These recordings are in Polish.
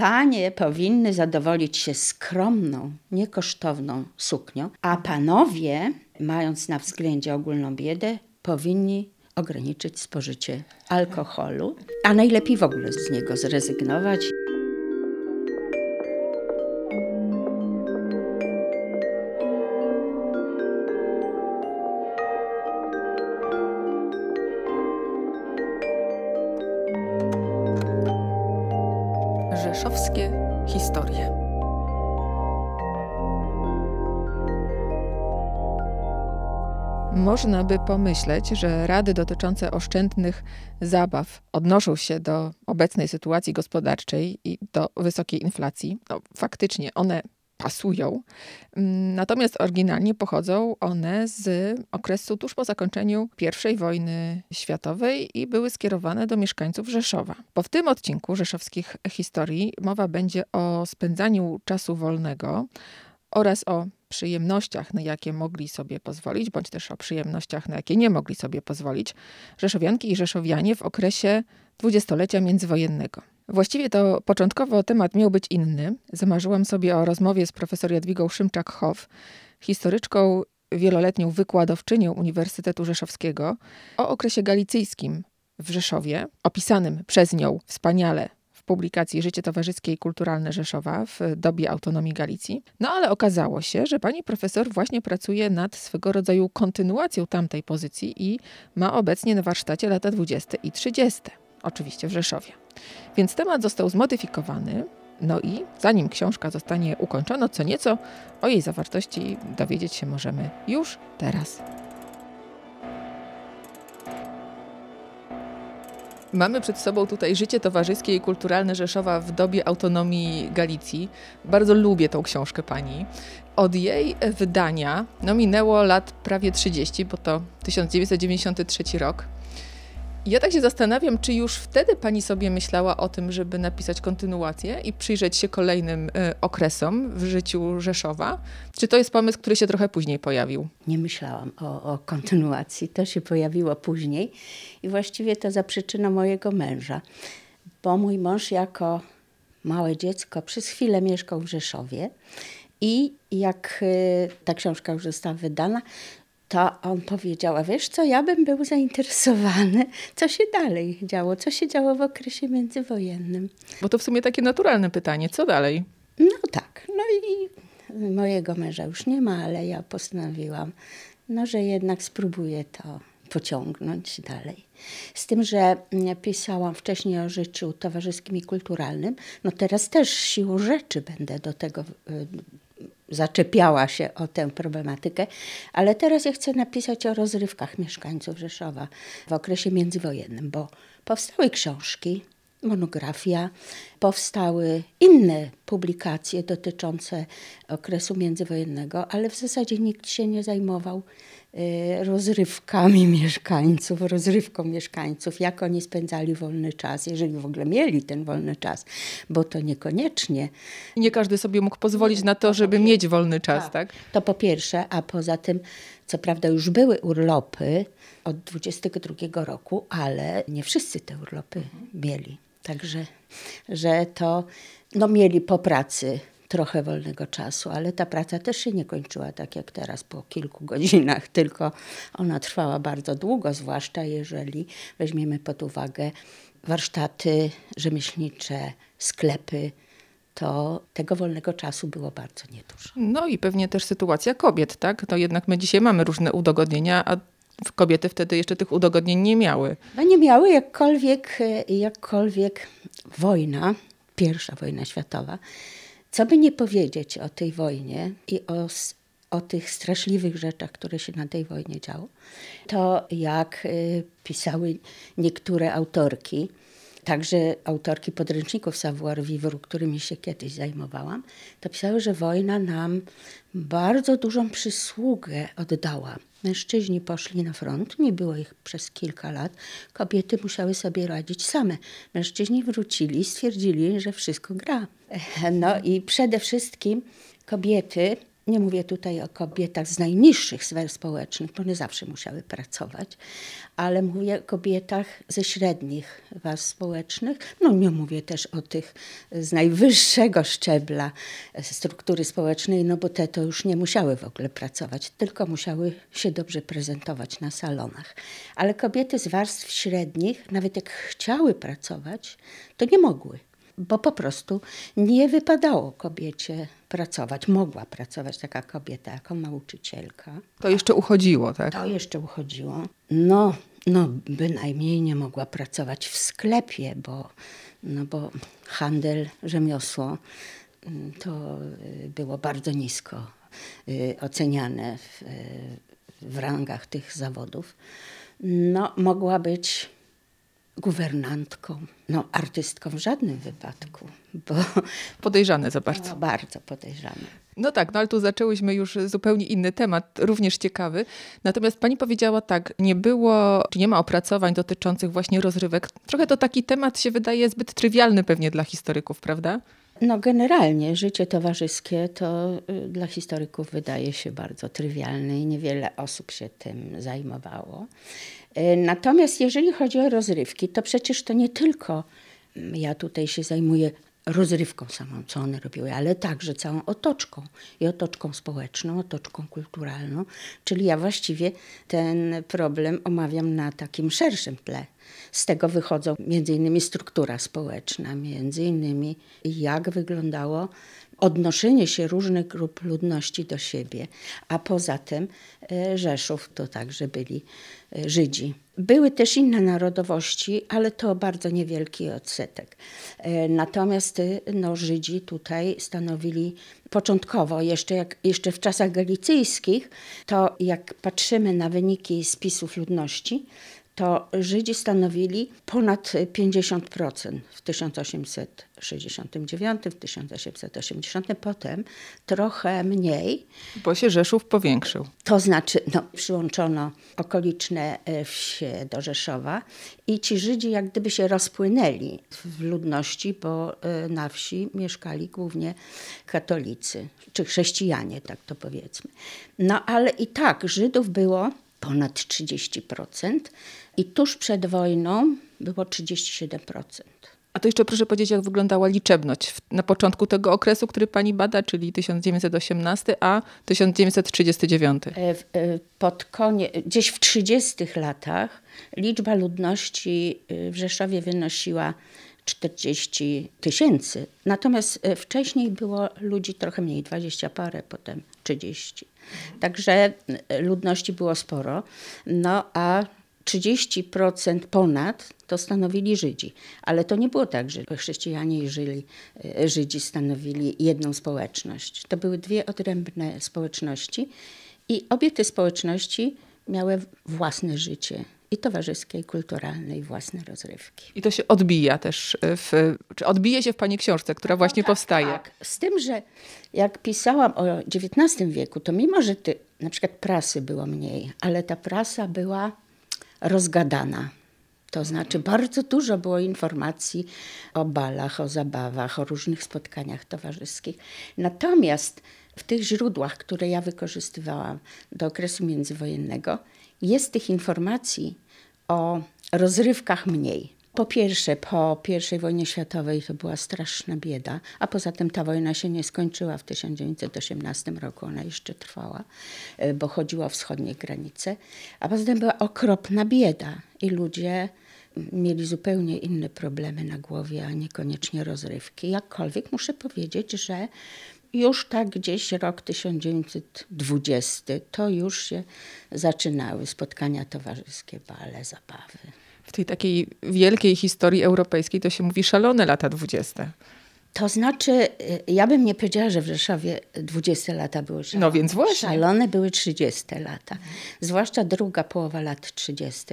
Panie powinny zadowolić się skromną, niekosztowną suknią, a panowie, mając na względzie ogólną biedę, powinni ograniczyć spożycie alkoholu, a najlepiej w ogóle z niego zrezygnować. Można by pomyśleć, że rady dotyczące oszczędnych zabaw odnoszą się do obecnej sytuacji gospodarczej i do wysokiej inflacji. No, faktycznie one pasują. Mm, natomiast oryginalnie pochodzą one z okresu tuż po zakończeniu I wojny światowej i były skierowane do mieszkańców Rzeszowa. Bo w tym odcinku rzeszowskich historii mowa będzie o spędzaniu czasu wolnego oraz o przyjemnościach, na jakie mogli sobie pozwolić, bądź też o przyjemnościach, na jakie nie mogli sobie pozwolić Rzeszowianki i Rzeszowianie w okresie dwudziestolecia międzywojennego. Właściwie to początkowo temat miał być inny. Zamarzyłam sobie o rozmowie z profesor Jadwigą Szymczak-Hoff, historyczką, wieloletnią wykładowczynią Uniwersytetu Rzeszowskiego, o okresie galicyjskim w Rzeszowie, opisanym przez nią wspaniale publikacji Życie Towarzyskie i Kulturalne Rzeszowa w dobie autonomii Galicji. No ale okazało się, że pani profesor właśnie pracuje nad swego rodzaju kontynuacją tamtej pozycji i ma obecnie na warsztacie lata 20 i 30 oczywiście w Rzeszowie. Więc temat został zmodyfikowany, no i zanim książka zostanie ukończona, co nieco o jej zawartości dowiedzieć się możemy już teraz. Mamy przed sobą tutaj życie towarzyskie i kulturalne Rzeszowa w dobie autonomii Galicji. Bardzo lubię tą książkę pani. Od jej wydania no, minęło lat prawie 30, bo to 1993 rok. Ja tak się zastanawiam, czy już wtedy pani sobie myślała o tym, żeby napisać kontynuację i przyjrzeć się kolejnym y, okresom w życiu Rzeszowa? Czy to jest pomysł, który się trochę później pojawił? Nie myślałam o, o kontynuacji. To się pojawiło później i właściwie to za przyczyną mojego męża, bo mój mąż jako małe dziecko przez chwilę mieszkał w Rzeszowie. I jak y, ta książka już została wydana, to on powiedział, a wiesz co, ja bym był zainteresowany, co się dalej działo, co się działo w okresie międzywojennym. Bo to w sumie takie naturalne pytanie, co dalej? No tak, no i mojego męża już nie ma, ale ja postanowiłam, no, że jednak spróbuję to pociągnąć dalej. Z tym, że pisałam wcześniej o życiu towarzyskim i kulturalnym, no teraz też siłą rzeczy będę do tego y, zaczepiała się o tę problematykę, ale teraz ja chcę napisać o rozrywkach mieszkańców Rzeszowa w okresie międzywojennym, bo powstały książki, monografia, powstały inne publikacje dotyczące okresu międzywojennego, ale w zasadzie nikt się nie zajmował rozrywkami mieszkańców, rozrywką mieszkańców, jak oni spędzali wolny czas, jeżeli w ogóle mieli ten wolny czas, bo to niekoniecznie. Nie każdy sobie mógł pozwolić na to, żeby mieć wolny czas, tak? tak? To po pierwsze, a poza tym, co prawda już były urlopy od 22 roku, ale nie wszyscy te urlopy mieli. Także, że to no, mieli po pracy trochę wolnego czasu, ale ta praca też się nie kończyła tak jak teraz po kilku godzinach, tylko ona trwała bardzo długo, zwłaszcza jeżeli weźmiemy pod uwagę warsztaty rzemieślnicze, sklepy, to tego wolnego czasu było bardzo niedużo. No i pewnie też sytuacja kobiet, tak? To jednak my dzisiaj mamy różne udogodnienia, a kobiety wtedy jeszcze tych udogodnień nie miały. No nie miały, jakkolwiek, jakkolwiek wojna, pierwsza wojna światowa, co by nie powiedzieć o tej wojnie i o, o tych straszliwych rzeczach, które się na tej wojnie działo, to jak y, pisały niektóre autorki, także autorki podręczników savoir vivre, którymi się kiedyś zajmowałam, to pisały, że wojna nam bardzo dużą przysługę oddała. Mężczyźni poszli na front, nie było ich przez kilka lat. Kobiety musiały sobie radzić same. Mężczyźni wrócili i stwierdzili, że wszystko gra. No i przede wszystkim kobiety Nie mówię tutaj o kobietach z najniższych sfer społecznych, bo one zawsze musiały pracować, ale mówię o kobietach ze średnich warstw społecznych. No nie mówię też o tych z najwyższego szczebla struktury społecznej, no bo te to już nie musiały w ogóle pracować, tylko musiały się dobrze prezentować na salonach. Ale kobiety z warstw średnich, nawet jak chciały pracować, to nie mogły bo po prostu nie wypadało kobiecie pracować. Mogła pracować taka kobieta jako nauczycielka. To jeszcze uchodziło, tak? To jeszcze uchodziło. No, no bynajmniej nie mogła pracować w sklepie, bo, no bo handel, rzemiosło mm, to y, było bardzo nisko y, oceniane w, y, w rangach tych zawodów. No, mogła być guwernantką, no artystką w żadnym wypadku, bo Podejrzane za bardzo. no, bardzo podejrzane. No tak, no ale tu zaczęłyśmy już zupełnie inny temat, również ciekawy. Natomiast pani powiedziała tak, nie było, czy nie ma opracowań dotyczących właśnie rozrywek. Trochę to taki temat się wydaje zbyt trywialny pewnie dla historyków, prawda? No generalnie życie towarzyskie to y, dla historyków wydaje się bardzo trywialne i niewiele osób się tym zajmowało. Y, Natomiast jeżeli chodzi o rozrywki, to przecież to nie tylko mm, ja tutaj się zajmuję rozrywką samą, co one robiły, ale także całą otoczką i otoczką społeczną, otoczką kulturalną. Czyli ja właściwie ten problem omawiam na takim szerszym tle. Z tego wychodzą między innymi struktura społeczna, między innymi jak wyglądało odnoszenie się różnych grup ludności do siebie, a poza tym e, Rzeszów to także byli e, Żydzi. Były też inne narodowości, ale to bardzo niewielki odsetek. E, Natomiast no, Żydzi tutaj stanowili początkowo, jeszcze, jak, jeszcze w czasach galicyjskich, to jak patrzymy na wyniki spisów ludności, to Żydzi stanowili ponad 50% w 1869, w 1880, potem trochę mniej. Bo się Rzeszów powiększył. To znaczy, no, przyłączono okoliczne e, wsie do Rzeszowa i ci Żydzi jak gdyby się rozpłynęli w ludności, bo e, na wsi mieszkali głównie katolicy, czy chrześcijanie, tak to powiedzmy. No ale i tak Żydów było ponad 30% i tuż przed wojną było 37%. A to jeszcze proszę powiedzieć, jak wyglądała liczebność na początku tego okresu, który pani bada, czyli 1918, a 1939. E, e, Pod konie, gdzieś w 30 latach liczba ludności e, w Rzeszowie wynosiła 40 tysięcy. Natomiast e, wcześniej było ludzi trochę mniej, 20 parę, potem 30. Także e, ludności było sporo. No a 30% ponad to stanowili Żydzi. Ale to nie było tak, że chrześcijanie i żyli, e, Żydzi stanowili jedną społeczność. To były dwie odrębne społeczności i obie te społeczności miały własne życie i towarzyskie, i kulturalne, i własne rozrywki. I to się odbija też w, czy odbije się w pani książce, która właśnie powstaje. Tak, z tym, że jak pisałam o XIX wieku, to mimo, że ty, na przykład prasy było mniej, ale ta prasa była rozgadana. To znaczy bardzo dużo było informacji o balach, o zabawach, o różnych spotkaniach towarzyskich. Natomiast w tych źródłach, które ja wykorzystywałam do okresu międzywojennego, jest tych informacji o rozrywkach mniej. Po pierwsze, po I wojnie światowej to była straszna bieda, a poza tym ta wojna się nie skończyła w 1918 roku, ona jeszcze trwała, e, bo chodziło o wschodnie granice, a poza tym była okropna bieda i ludzie mieli zupełnie inne problemy na głowie, a niekoniecznie rozrywki. Jakkolwiek muszę powiedzieć, że już tak gdzieś rok 1920 to już się zaczynały spotkania towarzyskie, bale, zabawy. W tej takiej wielkiej historii europejskiej to się mówi szalone lata dwudzieste. To znaczy, y, ja bym nie powiedziała, że w Rzeszowie 20 lata były szalone. No więc właśnie. Szalone były 30 lata. Zwłaszcza druga połowa lat 30.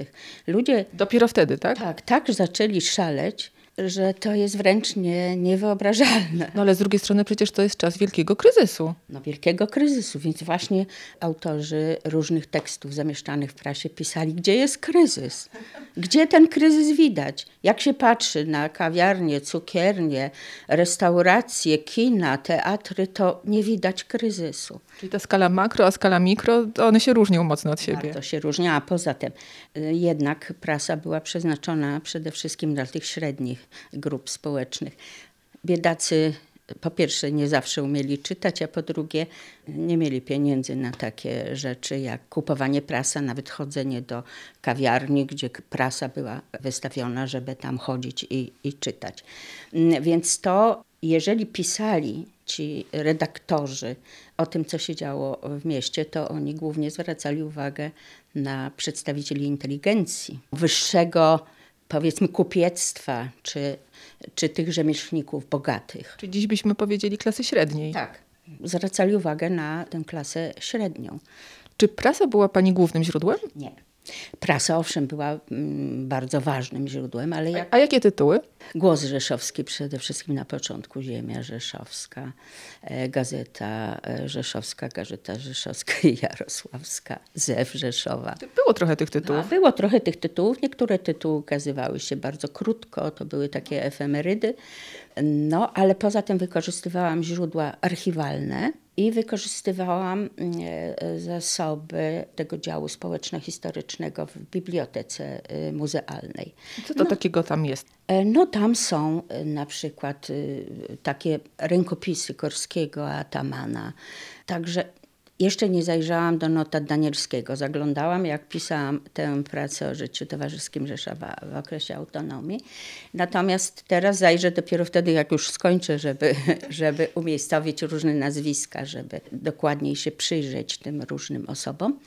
Ludzie Dopiero wtedy, tak? tak, tak zaczęli szaleć, że to jest wręcz nie, niewyobrażalne. No ale z drugiej strony przecież to jest czas wielkiego kryzysu. No, wielkiego kryzysu, więc właśnie autorzy różnych tekstów zamieszczanych w prasie pisali, gdzie jest kryzys, gdzie ten kryzys widać. Jak się patrzy na kawiarnie, cukiernie, restauracje, kina, teatry, to nie widać kryzysu. Czyli ta skala makro, a skala mikro, to one się różnią mocno od siebie. Bardzo się różni, a poza tym y, jednak prasa była przeznaczona przede wszystkim dla tych średnich grup społecznych. Biedacy po pierwsze nie zawsze umieli czytać, a po drugie nie mieli pieniędzy na takie rzeczy jak kupowanie prasa, nawet chodzenie do kawiarni, gdzie prasa była wystawiona, żeby tam chodzić i, i czytać. Mm, Więc to, jeżeli pisali ci redaktorzy o tym, co się działo w mieście, to oni głównie zwracali uwagę na przedstawicieli inteligencji, wyższego powiedzmy kupiectwa, czy, czy tych rzemieślników bogatych. Czy dziś byśmy powiedzieli klasy średniej? Tak. Zwracali uwagę na tę klasę średnią. Czy prasa była pani głównym źródłem? Nie. Prasa owszem była mm, bardzo ważnym źródłem, ale jak A jakie tytuły? Głos Rzeszowski przede wszystkim na początku, Ziemia Rzeszowska, e, Gazeta e, Rzeszowska, Gazeta Rzeszowska i Jarosławska, Zew Rzeszowa. Było trochę tych No, tytułów. było trochę tych tytułów. Niektóre tytuły ukazywały się bardzo krótko, to były takie efemerydy. No, ale poza tym wykorzystywałam źródła archiwalne i wykorzystywałam mm, e, zasoby tego działu społeczno-historycznego w bibliotece e, muzealnej. Co to takiego tam jest? E, No tam są e, na przykład y, takie rękopisy Korskiego, Atamana. Także jeszcze nie zajrzałam do notat Danielskiego. Zaglądałam, jak pisałam tę pracę o życiu towarzyskim Rzeszowa w okresie autonomii. Natomiast teraz zajrzę dopiero wtedy, jak już skończę, żeby, żeby umiejscowić różne nazwiska, żeby dokładniej się przyjrzeć tym różnym osobom.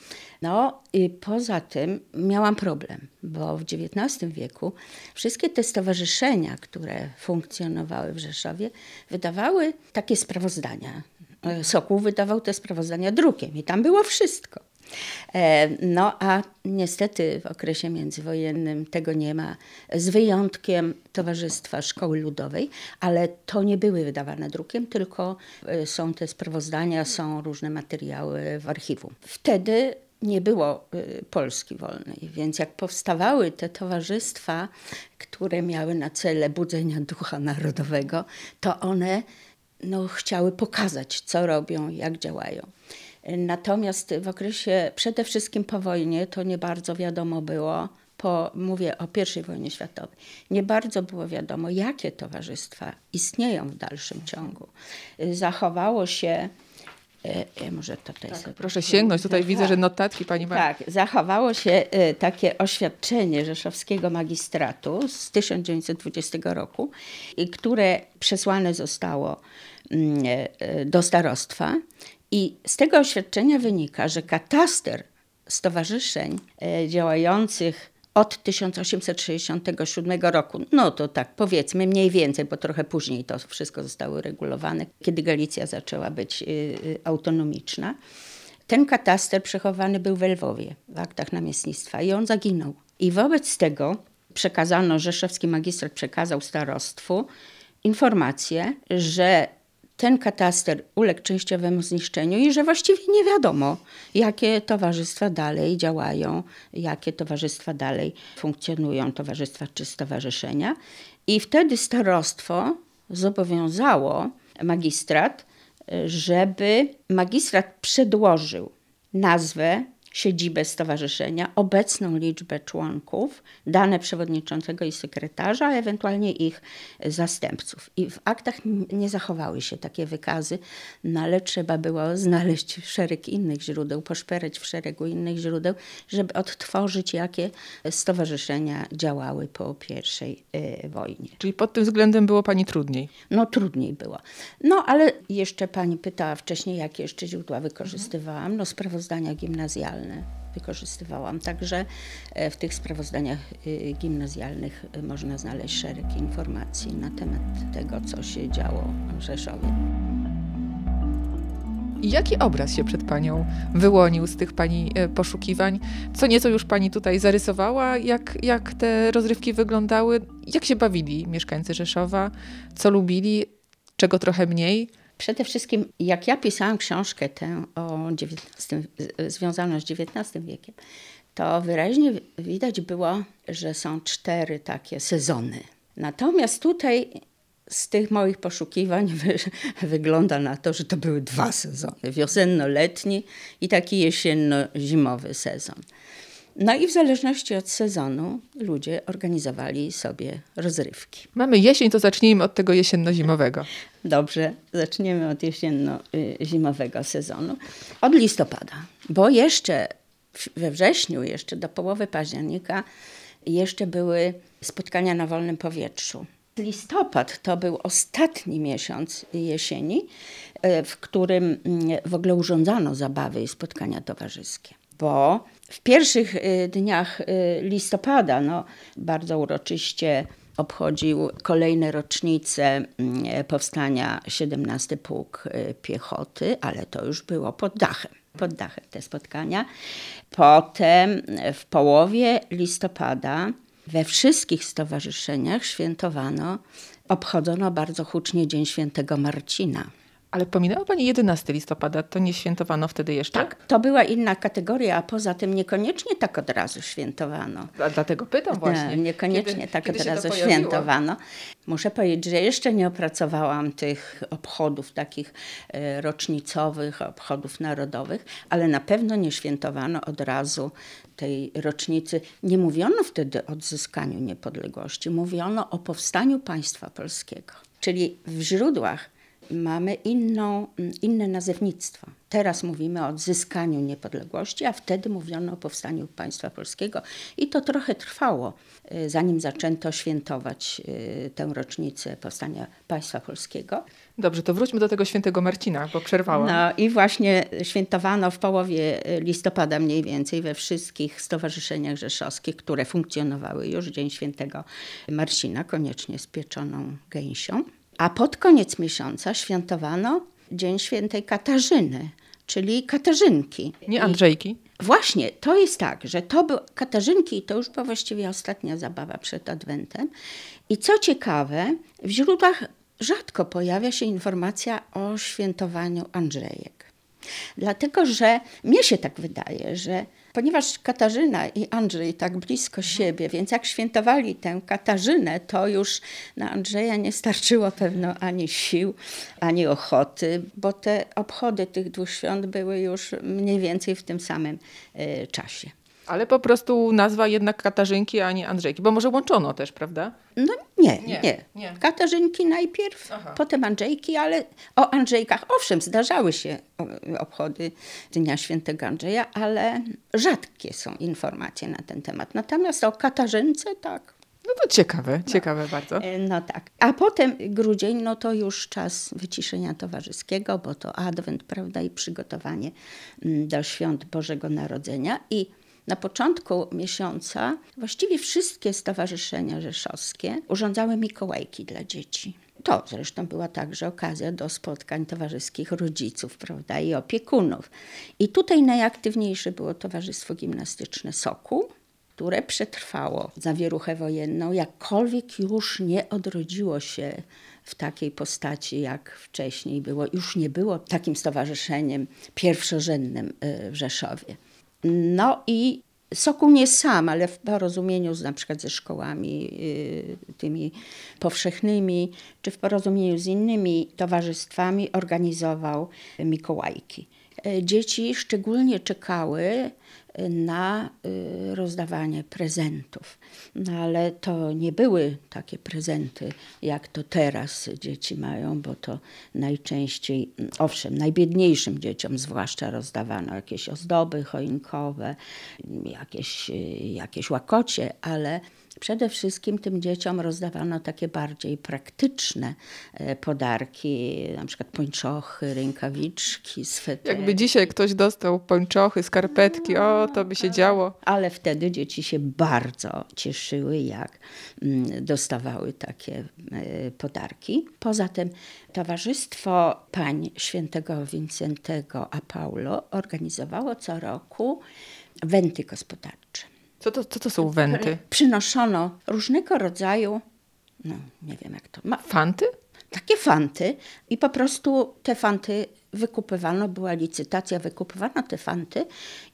No i poza tym miałam problem, bo w XIX wieku wszystkie te stowarzyszenia, które funkcjonowały w Rzeszowie, wydawały takie sprawozdania. E, Sokół wydawał te sprawozdania drukiem i tam było wszystko. E, No a niestety w okresie międzywojennym tego nie ma, z wyjątkiem Towarzystwa Szkoły Ludowej, ale to nie były wydawane drukiem, tylko e, są te sprawozdania, są różne materiały w archiwum. Wtedy nie było Polski wolnej, więc jak powstawały te towarzystwa, które miały na cele budzenia ducha narodowego, to one no, chciały pokazać, co robią, jak działają. Natomiast w okresie przede wszystkim po wojnie to nie bardzo wiadomo było, po, mówię o I wojnie światowej, nie bardzo było wiadomo, jakie towarzystwa istnieją w dalszym ciągu. Zachowało się, może tutaj sobie Proszę sięgnąć, tutaj widzę, że notatki pani ma. tak, zachowało się e, takie oświadczenie rzeszowskiego magistratu z 1920 roku, i które przesłane zostało mm, e, e, do starostwa. I z tego oświadczenia wynika, że kataster stowarzyszeń e, działających od 1867 roku, no to tak powiedzmy mniej więcej, bo trochę później to wszystko zostało uregulowane, kiedy Galicja zaczęła być y, y, autonomiczna. Ten kataster przechowany był w Lwowie, w aktach namiestnictwa i on zaginął. I wobec tego przekazano, rzeszowski magistrat przekazał starostwu informację, że ten kataster uległ częściowemu zniszczeniu i że właściwie nie wiadomo, jakie towarzystwa dalej działają, jakie towarzystwa dalej funkcjonują, towarzystwa czy stowarzyszenia. I wtedy starostwo zobowiązało magistrat, żeby magistrat przedłożył nazwę, siedzibę stowarzyszenia, obecną liczbę członków, dane przewodniczącego i sekretarza, a ewentualnie ich zastępców. I w aktach nie zachowały się takie wykazy, no ale trzeba było znaleźć szereg innych źródeł, poszperać w szeregu innych źródeł, żeby odtworzyć, jakie stowarzyszenia działały po pierwszej y, wojnie. Czyli pod tym względem było pani trudniej. No trudniej było. No ale jeszcze pani pytała wcześniej, jakie jeszcze źródła wykorzystywałam. No sprawozdania gimnazjalne wykorzystywałam. Także e, w tych sprawozdaniach y, gimnazjalnych y, można znaleźć szereg informacji na temat tego, co się działo w Rzeszowie. Jaki obraz się przed panią wyłonił z tych pani e, poszukiwań? Co nieco już pani tutaj zarysowała, jak, jak te rozrywki wyglądały, jak się bawili mieszkańcy Rzeszowa, co lubili, czego trochę mniej. Przede wszystkim, jak ja pisałam książkę tę o XIX, związaną z XIX wiekiem, to wyraźnie widać było, że są cztery takie sezony. Natomiast tutaj z tych moich poszukiwań wy, wygląda na to, że to były dwa sezony: wiosenno-letni i taki jesienno-zimowy sezon. No i w zależności od sezonu ludzie organizowali sobie rozrywki. Mamy jesień, to zacznijmy od tego jesienno-zimowego. Dobrze, zaczniemy od jesienno-zimowego sezonu. Od listopada, bo jeszcze we wrześniu, jeszcze do połowy października, jeszcze były spotkania na wolnym powietrzu. Listopad to był ostatni miesiąc jesieni, e, w którym mm, w ogóle urządzano zabawy i spotkania towarzyskie. Bo w pierwszych e, dniach e, listopada no, bardzo uroczyście obchodził kolejne rocznice mm, powstania 17 Pułk Piechoty, ale to już było pod dachem. Pod dachem te spotkania. Potem w połowie listopada we wszystkich stowarzyszeniach świętowano, obchodzono bardzo hucznie Dzień Świętego Marcina. Ale pominęła Pani 11 listopada, to nie świętowano wtedy jeszcze? Tak, to była inna kategoria, a poza tym niekoniecznie tak od razu świętowano. A dlatego pytam właśnie. Nie, niekoniecznie kiedy, tak kiedy od razu świętowano. Muszę powiedzieć, że jeszcze nie opracowałam tych obchodów takich e, rocznicowych, obchodów narodowych, ale na pewno nie świętowano od razu tej rocznicy. Nie mówiono wtedy o odzyskaniu niepodległości, mówiono o powstaniu państwa polskiego. Czyli w źródłach mamy inną, inne nazewnictwo. Teraz mówimy o odzyskaniu niepodległości, a wtedy mówiono o powstaniu państwa polskiego i to trochę trwało, y, zanim zaczęto świętować y, tę rocznicę powstania państwa polskiego. Dobrze, to wróćmy do tego świętego Marcina, bo przerwałam. No i właśnie świętowano w połowie y, listopada mniej więcej we wszystkich stowarzyszeniach rzeszowskich, które funkcjonowały już Dzień Świętego Marcina, koniecznie z pieczoną gęsią. A pod koniec miesiąca świętowano Dzień Świętej Katarzyny, czyli Katarzynki. Nie Andrzejki. I właśnie, to jest tak, że to były Katarzynki i to już była właściwie ostatnia zabawa przed Adwentem. I co ciekawe, w źródłach rzadko pojawia się informacja o świętowaniu Andrzejek. Dlatego, że mnie się tak wydaje, że Ponieważ Katarzyna i Andrzej tak blisko siebie, więc jak świętowali tę Katarzynę, to już na Andrzeja nie starczyło pewno ani sił, ani ochoty, bo te obchody tych dwóch świąt były już mniej więcej w tym samym y, czasie. Ale po prostu nazwa jednak Katarzynki, a nie Andrzejki, bo może łączono też, prawda? No nie, nie. nie. nie. Katarzynki najpierw, Aha. potem Andrzejki, ale o Andrzejkach, owszem, zdarzały się obchody Dnia Świętego Andrzeja, ale rzadkie są informacje na ten temat. Natomiast o Katarzynce tak. No to ciekawe, no. ciekawe bardzo. E, no tak. A potem grudzień, no to już czas wyciszenia towarzyskiego, bo to adwent, prawda, i przygotowanie mm, do świąt Bożego Narodzenia. I na początku miesiąca właściwie wszystkie stowarzyszenia rzeszowskie urządzały Mikołajki dla dzieci. To zresztą była także okazja do spotkań towarzyskich rodziców prawda, i opiekunów. I tutaj najaktywniejsze było Towarzystwo Gimnastyczne Soku, które przetrwało zawieruchę wojenną, jakkolwiek już nie odrodziło się w takiej postaci, jak wcześniej było. Już nie było takim stowarzyszeniem pierwszorzędnym y, w Rzeszowie. No i Sokół nie sam, ale w porozumieniu z, na przykład ze szkołami y, tymi powszechnymi, czy w porozumieniu z innymi towarzystwami organizował Mikołajki. E, dzieci szczególnie czekały na y, rozdawanie prezentów. No ale to nie były takie prezenty, jak to teraz dzieci mają, bo to najczęściej, owszem, najbiedniejszym dzieciom zwłaszcza rozdawano jakieś ozdoby choinkowe, jakieś, jakieś łakocie, ale Przede wszystkim tym dzieciom rozdawano takie bardziej praktyczne e, podarki, na przykład pończochy, rękawiczki, swetery. Jakby dzisiaj ktoś dostał pończochy, skarpetki, o, to by się działo. Ale wtedy dzieci się bardzo cieszyły, jak mm, dostawały takie e, podarki. Poza tym Towarzystwo Pań Świętego Wincentego a Paulo organizowało co roku wenty gospodarcze. Co to, co to są wenty? Przynoszono różnego rodzaju, no nie wiem jak to, ma, Fanty? takie fanty i po prostu te fanty wykupywano, była licytacja, wykupywano te fanty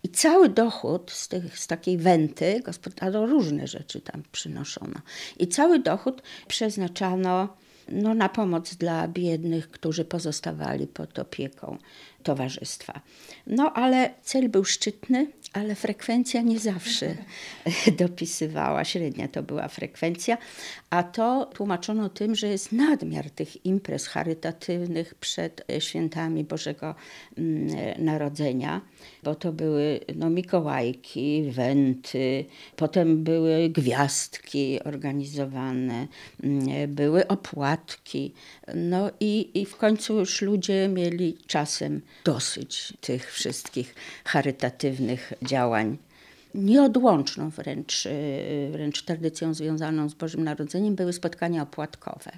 i cały dochód z, tych, z takiej wenty, gospodarzo różne rzeczy tam przynoszono i cały dochód przeznaczano no, na pomoc dla biednych, którzy pozostawali pod opieką towarzystwa. No ale cel był szczytny, ale frekwencja nie zawsze dopisywała. Średnia to była frekwencja, a to tłumaczono tym, że jest nadmiar tych imprez charytatywnych przed świętami Bożego mm, Narodzenia, bo to były no, Mikołajki, wenty, potem były gwiazdki organizowane, mm, były opłatki. No i, i w końcu już ludzie mieli czasem dosyć tych wszystkich charytatywnych działań. Nieodłączną wręcz, y, wręcz tradycją związaną z Bożym Narodzeniem były spotkania opłatkowe.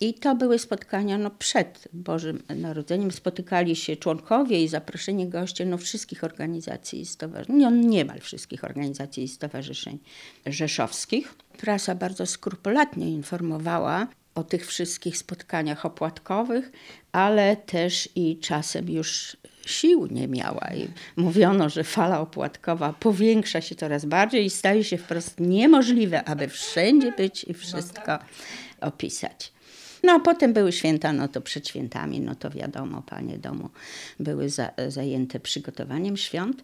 I to były spotkania no, przed Bożym Narodzeniem. Spotykali się członkowie i zaproszeni goście no, wszystkich organizacji i stowarzyszeń, no, niemal wszystkich organizacji i stowarzyszeń rzeszowskich. Prasa bardzo skrupulatnie informowała o tych wszystkich spotkaniach opłatkowych, ale też i czasem już sił nie miała. I mówiono, że fala opłatkowa powiększa się coraz bardziej i staje się wprost niemożliwe, aby wszędzie być i wszystko opisać. No a potem były święta, no to przed świętami, no to wiadomo, panie domu były za, zajęte przygotowaniem świąt.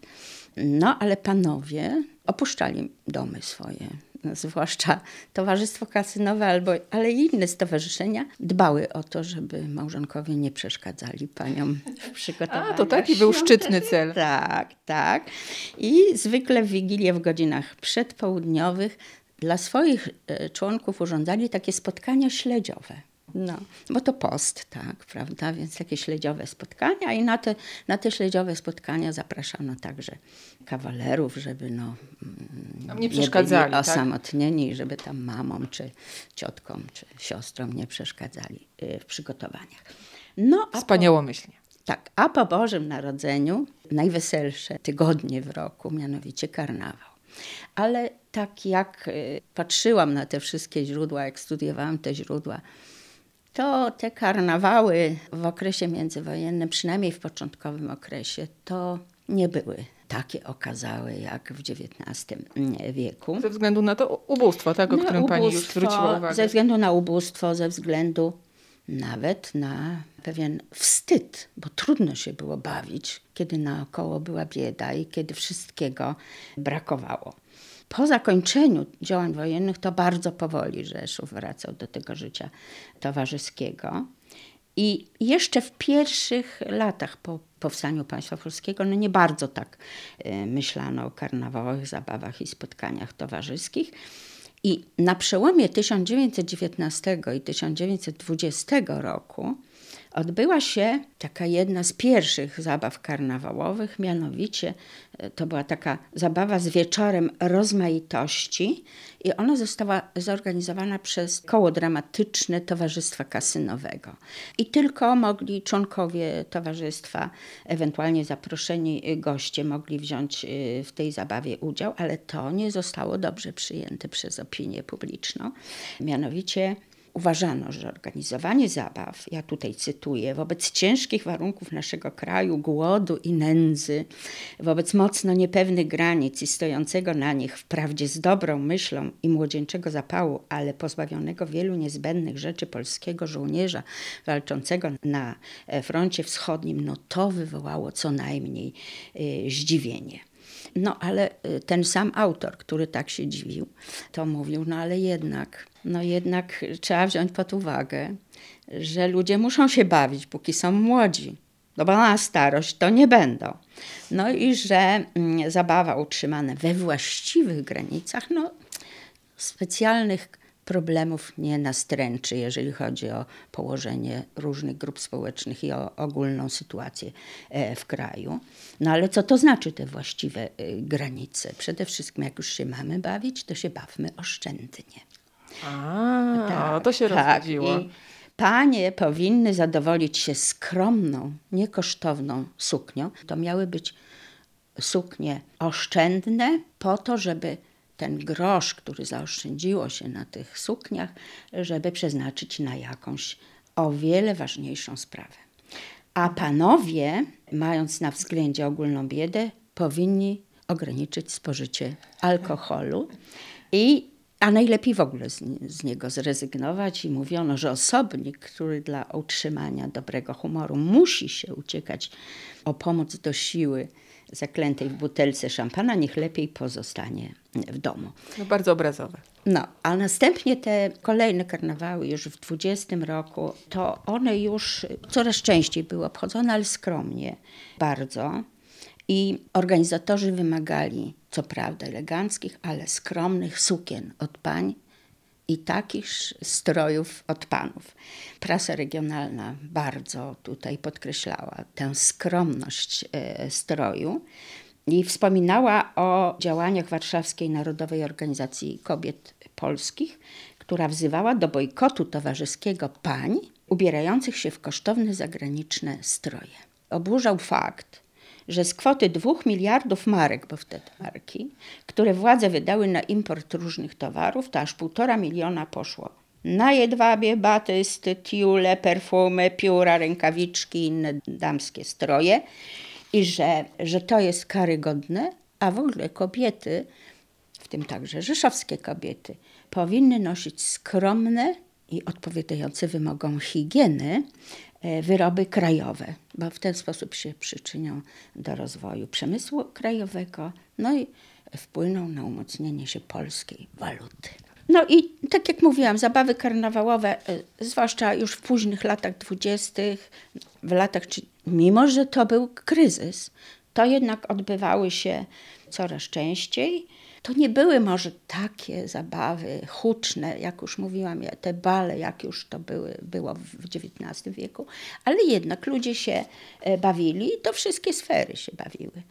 No ale panowie opuszczali domy swoje, zwłaszcza Towarzystwo Kasynowe, albo, ale i inne stowarzyszenia, dbały o to, żeby małżonkowie nie przeszkadzali paniom w przygotowaniu. A, to taki był szczytny cel. Tak, tak. I zwykle w Wigilię w godzinach przedpołudniowych dla swoich e, członków urządzali takie spotkania śledziowe. No, bo to post, tak, prawda? Więc takie śledziowe spotkania i na te, na te śledziowe spotkania zapraszano także kawalerów, żeby no, Tam nie przeszkadzali, byli tak? osamotnieni, żeby tam mamom, czy ciotkom, czy siostrom nie przeszkadzali y, w przygotowaniach. No, po, Wspaniałomyślnie. tak, a po Bożym Narodzeniu najweselsze tygodnie w roku, mianowicie karnawał. Ale tak jak y, patrzyłam na te wszystkie źródła, jak studiowałam te źródła, to te karnawały w okresie międzywojennym, przynajmniej w początkowym okresie, to nie były takie okazałe jak w XIX wieku. Ze względu na to ubóstwo, tak, o Na którym pani już ubóstwo, zwróciła uwagę. Ze względu na ubóstwo, ze względu nawet na pewien wstyd, bo trudno się było bawić, kiedy naokoło była bieda i kiedy wszystkiego brakowało. Po zakończeniu działań wojennych to bardzo powoli Rzeszów wracał do tego życia towarzyskiego. I jeszcze w pierwszych latach po powstaniu państwa polskiego, no nie bardzo tak y, myślano o karnawałowych zabawach i spotkaniach towarzyskich. I na przełomie 1919 i 1920 roku odbyła się taka jedna z pierwszych zabaw karnawałowych, mianowicie e, to była taka zabawa z wieczorem rozmaitości i ona została zorganizowana przez koło dramatyczne Towarzystwa Kasynowego. I tylko mogli członkowie towarzystwa, ewentualnie zaproszeni goście mogli wziąć y, w tej zabawie udział, ale to nie zostało dobrze przyjęte przez opinię publiczną. Mianowicie Uważano, że organizowanie zabaw, ja tutaj cytuję, wobec ciężkich warunków naszego kraju, głodu i nędzy, wobec mocno niepewnych granic i stojącego na nich wprawdzie z dobrą myślą i młodzieńczego zapału, ale pozbawionego wielu niezbędnych rzeczy polskiego żołnierza walczącego na e, froncie wschodnim, no to wywołało co najmniej y, zdziwienie. No ale y, ten sam autor, który tak się dziwił, to mówił, no ale jednak, no jednak trzeba wziąć pod uwagę, że ludzie muszą się bawić, póki są młodzi. No bo na starość to nie będą. No i że mm, zabawa utrzymana we właściwych granicach, no specjalnych problemów nie nastręczy, jeżeli chodzi o położenie różnych grup społecznych i o ogólną sytuację e, w kraju. No ale co to znaczy te właściwe e, granice? Przede wszystkim, jak już się mamy bawić, to się bawmy oszczędnie. A, to się. Tak, I panie powinny zadowolić się skromną, niekosztowną suknią. To miały być suknie oszczędne po to, żeby ten grosz, który zaoszczędziło się na tych sukniach, żeby przeznaczyć na jakąś o wiele ważniejszą sprawę. A panowie, mając na względzie ogólną biedę, powinni ograniczyć spożycie alkoholu i a najlepiej w ogóle z, z, niego zrezygnować i mówiono, że osobnik, który dla utrzymania dobrego humoru musi się uciekać o pomoc do siły zaklętej w butelce szampana, niech lepiej pozostanie w domu. No bardzo obrazowe. No, a następnie te kolejne karnawały już w 20 roku, to one już coraz częściej były obchodzone, ale skromnie bardzo. I organizatorzy wymagali, co prawda, eleganckich, ale skromnych sukien od pań i takich strojów od panów. Prasa regionalna bardzo tutaj podkreślała tę skromność e, stroju i wspominała o działaniach Warszawskiej Narodowej Organizacji Kobiet Polskich, która wzywała do bojkotu towarzyskiego pań ubierających się w kosztowne zagraniczne stroje. Oburzał fakt, że z kwoty 2 miliardów marek, bo wtedy marki, które władze wydały na import różnych towarów, to aż półtora miliona poszło na jedwabie, batysty, tiule, perfumy, pióra, rękawiczki i inne damskie stroje. I że, że to jest karygodne, a w ogóle kobiety, w tym także rzeszowskie kobiety, powinny nosić skromne i odpowiadające wymogom higieny wyroby krajowe, bo w ten sposób się przyczynią do rozwoju przemysłu krajowego, no i wpłyną na umocnienie się polskiej waluty. No i tak jak mówiłam, zabawy karnawałowe, e, zwłaszcza już w późnych latach dwudziestych, w latach, mimo że to był kryzys, to jednak odbywały się coraz częściej to nie były może takie zabawy huczne, jak już mówiłam, te bale, jak już to były, było w XIX wieku, ale jednak ludzie się e, bawili i to wszystkie sfery się bawiły.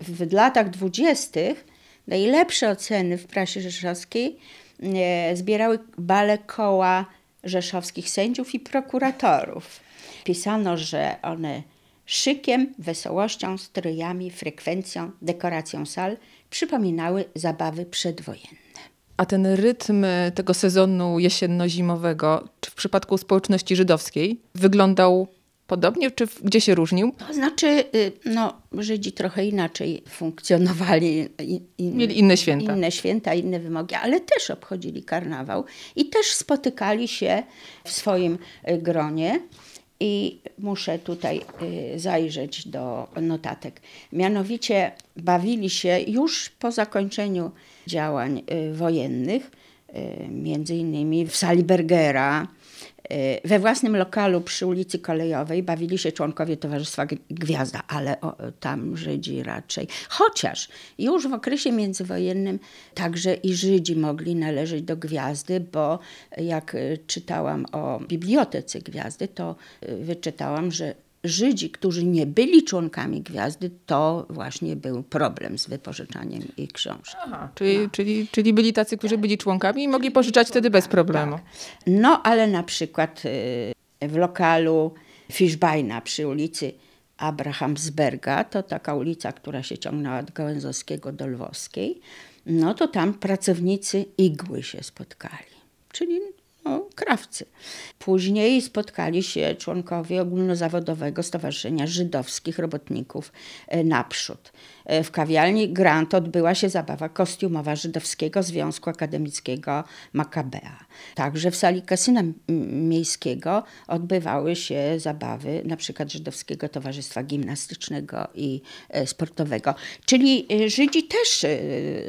W latach dwudziestych najlepsze oceny w prasie rzeszowskiej e, zbierały bale koła rzeszowskich sędziów i prokuratorów. Pisano, że one szykiem, wesołością, strojami, frekwencją, dekoracją sal przypominały zabawy przedwojenne. A ten rytm tego sezonu jesienno-zimowego, czy w przypadku społeczności żydowskiej, wyglądał podobnie, czy gdzie się różnił? To znaczy, y, no, Żydzi trochę inaczej funkcjonowali. In, Mieli inne święta. Inne święta, inne wymogi, ale też obchodzili karnawał i też spotykali się w swoim y, gronie. I muszę tutaj y, zajrzeć do notatek. Mianowicie bawili się już po zakończeniu działań y, wojennych, y, między innymi w sali Bergera, we własnym lokalu przy ulicy Kolejowej bawili się członkowie Towarzystwa Gwiazda, ale o, tam Żydzi raczej. Chociaż już w okresie międzywojennym także i Żydzi mogli należeć do Gwiazdy, bo jak y, czytałam o bibliotece Gwiazdy, to y, wyczytałam, że Żydzi, którzy nie byli członkami gwiazdy, to właśnie był problem z wypożyczaniem ich książek. Aha, czyli, no. czyli, czyli byli tacy, którzy byli członkami i mogli pożyczać wtedy bez problemu. Tak. No, ale na przykład y, w lokalu Fischbeina przy ulicy Abrahamsberga, to taka ulica, która się ciągnęła od Gałęzowskiego do Lwowskiej, no to tam pracownicy igły się spotkali. Czyli no, krawcy. Później spotkali się członkowie ogólnozawodowego Stowarzyszenia Żydowskich Robotników e, Naprzód. E, w kawiarni Grant odbyła się zabawa kostiumowa Żydowskiego Związku Akademickiego Makabea. Także w sali kasyna miejskiego odbywały się zabawy na przykład Żydowskiego Towarzystwa Gimnastycznego i e, Sportowego. Czyli Żydzi też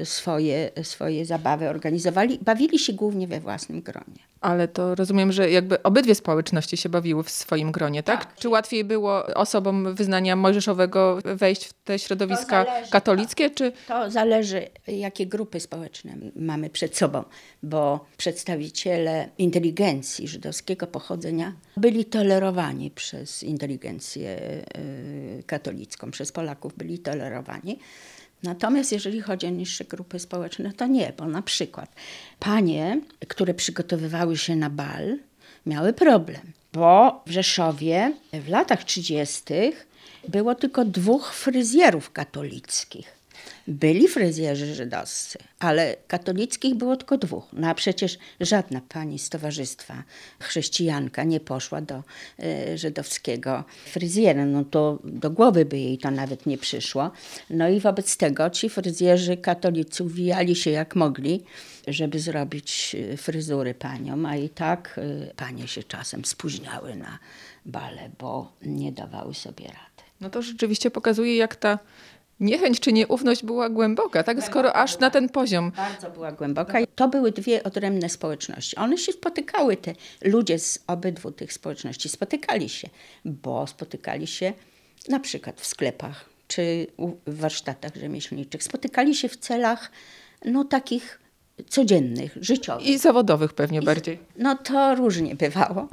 swoje, swoje zabawy organizowali, bawili się głównie we własnym gronie. Ale to rozumiem, że jakby obydwie społeczności się bawiły w swoim gronie, tak? Tak. Czy łatwiej było osobom wyznania mojżeszowego wejść w te środowiska zależy, katolickie, czy To zależy, jakie grupy społeczne mamy przed sobą, bo przedstawiciele inteligencji żydowskiego pochodzenia byli tolerowani przez inteligencję y, katolicką, przez Polaków byli tolerowani. Natomiast jeżeli chodzi o niższe grupy społeczne, to nie, bo na przykład panie, które przygotowywały się na bal, miały problem, bo w Rzeszowie w latach 30. było tylko dwóch fryzjerów katolickich. Byli fryzjerzy żydowscy, ale katolickich było tylko dwóch. No a przecież żadna pani z towarzystwa, chrześcijanka, nie poszła do e, żydowskiego fryzjera. No to do głowy by jej to nawet nie przyszło. No i wobec tego ci fryzjerzy katolicy uwijali się jak mogli, żeby zrobić e, fryzury paniom, a i tak e, panie się czasem spóźniały na bale, bo nie dawały sobie rady. no to rzeczywiście pokazuje, jak ta niechęć czy nieufność była głęboka, tak? Skoro aż na ten poziom. Bardzo była głęboka. To były dwie odrębne społeczności. One się spotykały, te ludzie z obydwu tych społeczności spotykali się, bo spotykali się na przykład w sklepach czy w warsztatach rzemieślniczych. Spotykali się w celach no takich codziennych, życiowych. I zawodowych pewnie bardziej. No to różnie bywało.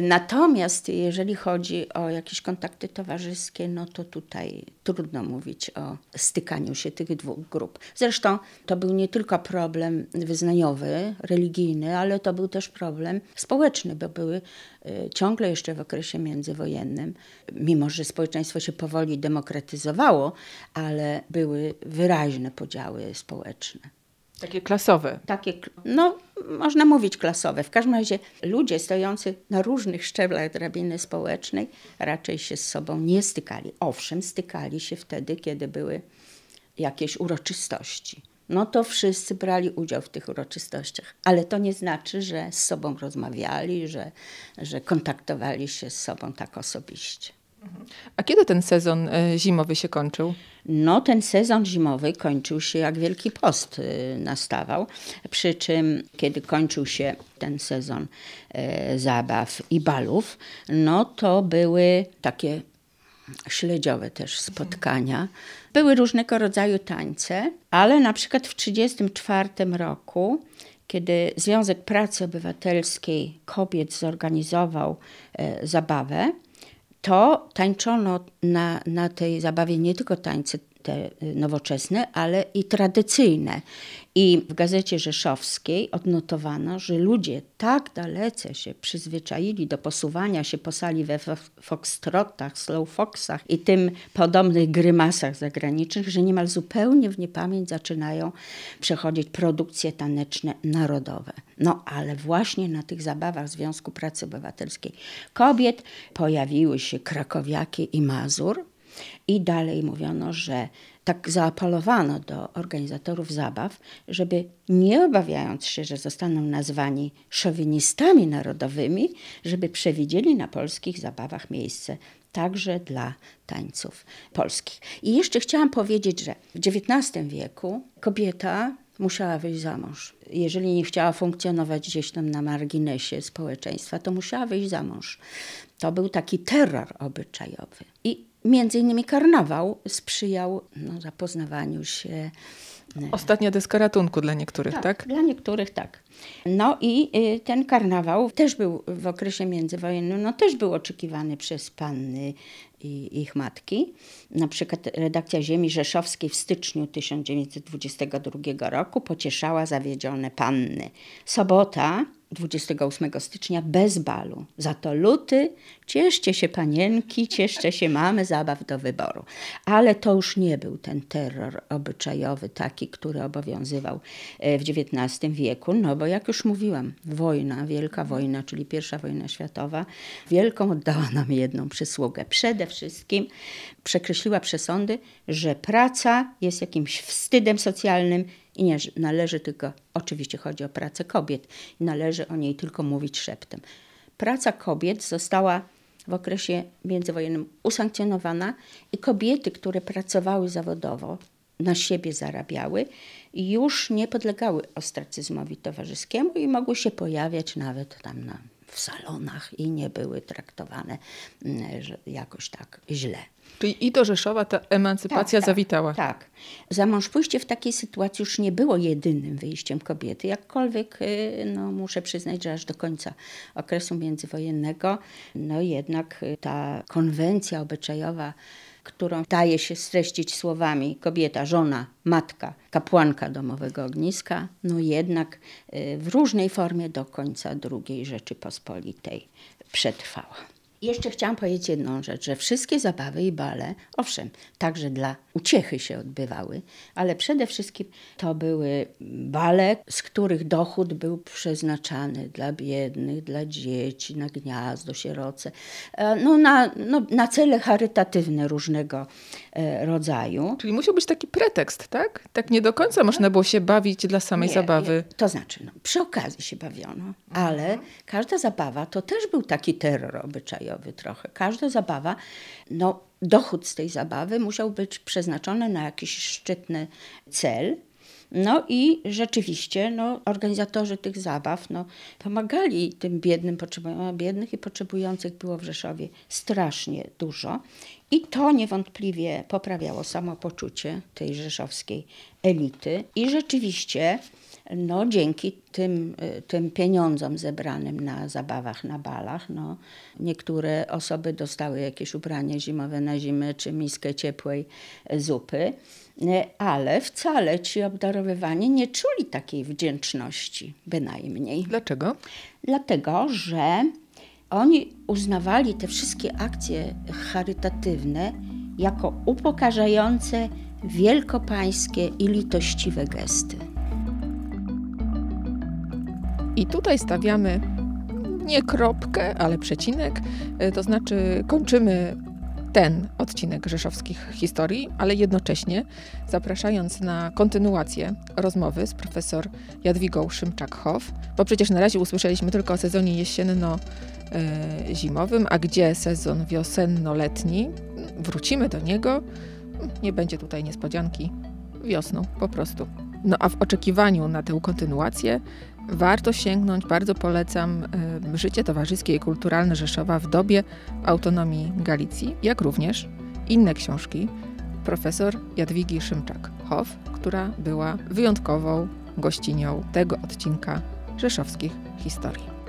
Natomiast jeżeli chodzi o jakieś kontakty towarzyskie, no to tutaj trudno mówić o stykaniu się tych dwóch grup. Zresztą to był nie tylko problem wyznaniowy, religijny, ale to był też problem społeczny, bo były y, ciągle jeszcze w okresie międzywojennym, mimo że społeczeństwo się powoli demokratyzowało, ale były wyraźne podziały społeczne Takie klasowe. takie, no można mówić klasowe. W każdym razie ludzie stojący na różnych szczeblach drabiny społecznej raczej się z sobą nie stykali. Owszem, stykali się wtedy, kiedy były jakieś uroczystości. No to wszyscy brali udział w tych uroczystościach, ale to nie znaczy, że z sobą rozmawiali, że, że kontaktowali się z sobą tak osobiście. A kiedy ten sezon e, zimowy się kończył? No, ten sezon zimowy kończył się jak Wielki Post y, nastawał. Przy czym, kiedy kończył się ten sezon e, zabaw i balów, no to były takie śledziowe też spotkania. Były różnego rodzaju tańce, ale na przykład w 1934 roku, kiedy Związek Pracy Obywatelskiej Kobiet zorganizował e, zabawę, to tańczono na, na tej zabawie nie tylko tańce te y, nowoczesne, ale i tradycyjne. I w gazecie rzeszowskiej odnotowano, że ludzie tak dalece się przyzwyczaili do posuwania się po sali we fo- foxtrotach, slow foxach i tym podobnych grymasach zagranicznych, że niemal zupełnie w niepamięć zaczynają przechodzić produkcje taneczne narodowe. No ale właśnie na tych zabawach Związku Pracy Obywatelskiej kobiet pojawiły się krakowiaki i Mazur, i dalej mówiono, że tak zaapelowano do organizatorów zabaw, żeby nie obawiając się, że zostaną nazwani szowinistami narodowymi, żeby przewidzieli na polskich zabawach miejsce także dla tańców polskich. I jeszcze chciałam powiedzieć, że w XIX wieku kobieta musiała wyjść za mąż. Jeżeli nie chciała funkcjonować gdzieś tam na marginesie społeczeństwa, to musiała wyjść za mąż. To był taki terror obyczajowy. I między innymi karnawał sprzyjał no, zapoznawaniu się. Ostatnia deska ratunku dla niektórych, tak? Dla niektórych tak. No i y, ten karnawał też był w okresie międzywojennym, no też był oczekiwany przez panny i ich matki. Na przykład redakcja Ziemi Rzeszowskiej w styczniu 1922 roku pocieszała zawiedzione panny. Sobota 28 stycznia bez balu. Za to luty, cieszcie się panienki, cieszcie się mamy, zabaw do wyboru. Ale to już nie był ten terror obyczajowy, taki, który obowiązywał e, w XIX wieku, no bo jak już mówiłam, wojna, wielka wojna, czyli pierwsza wojna światowa, wielką oddała nam jedną przysługę. Przede wszystkim przekreśliła przesądy, że praca jest jakimś wstydem socjalnym i nie należy tylko, oczywiście chodzi o pracę kobiet, należy o niej tylko mówić szeptem. Praca kobiet została w okresie międzywojennym usankcjonowana i kobiety, które pracowały zawodowo, na siebie zarabiały już nie podlegały ostracyzmowi towarzyskiemu i mogły się pojawiać nawet tam na, w salonach i nie były traktowane mm, jakoś tak źle. Czyli i do Rzeszowa ta emancypacja Tak, tak, zawitała. Tak. Za mąż pójście w takiej sytuacji już nie było jedynym wyjściem kobiety. Jakkolwiek, y, no, muszę przyznać, że aż do końca okresu międzywojennego, no jednak y, ta konwencja obyczajowa, którą daje się streścić słowami kobieta, żona, matka, kapłanka domowego ogniska, no jednak y, w różnej formie do końca II Rzeczypospolitej przetrwała. Jeszcze chciałam powiedzieć jedną rzecz, że wszystkie zabawy i bale, owszem, także dla uciechy się odbywały, ale przede wszystkim to były bale, z których dochód był przeznaczany dla biednych, dla dzieci, na gniazdo, sieroce, e, no na, no, na cele charytatywne różnego e, rodzaju. Czyli musiał być taki pretekst, tak? Tak nie do końca można było się bawić dla samej Nie, zabawy. Nie. To znaczy, no, przy okazji się bawiono, ale każda zabawa to też był taki terror obyczajowy trochę. Każda zabawa, no, dochód z tej zabawy musiał być przeznaczony na jakiś szczytny cel. No i rzeczywiście no, organizatorzy tych zabaw no, pomagali tym biednym, potrzebującym, biednych i potrzebujących było w Rzeszowie strasznie dużo. I to niewątpliwie poprawiało samopoczucie tej rzeszowskiej elity. I rzeczywiście no, dzięki tym, y, tym pieniądzom zebranym na zabawach, na balach, no, niektóre osoby dostały jakieś ubranie zimowe na zimę czy miskę ciepłej zupy, y, ale wcale ci obdarowywani nie czuli takiej wdzięczności, bynajmniej. Dlaczego? Dlatego, że oni uznawali te wszystkie akcje charytatywne jako upokarzające wielkopańskie i litościwe gesty. I tutaj stawiamy nie kropkę, ale przecinek, y, to znaczy kończymy ten odcinek rzeszowskich historii, ale jednocześnie zapraszając na kontynuację rozmowy z profesor Jadwigą Szymczak-Hoff, bo przecież na razie usłyszeliśmy tylko o sezonie jesienno-zimowym, a gdzie sezon wiosenno-letni? Wrócimy do niego, nie będzie tutaj niespodzianki, wiosną po prostu. No a w oczekiwaniu na tę kontynuację warto sięgnąć, bardzo polecam, życie towarzyskie i kulturalne Rzeszowa w dobie autonomii Galicji, jak również inne książki profesor Jadwigi Szymczak-Hoff, która była wyjątkową gościnią tego odcinka rzeszowskich historii.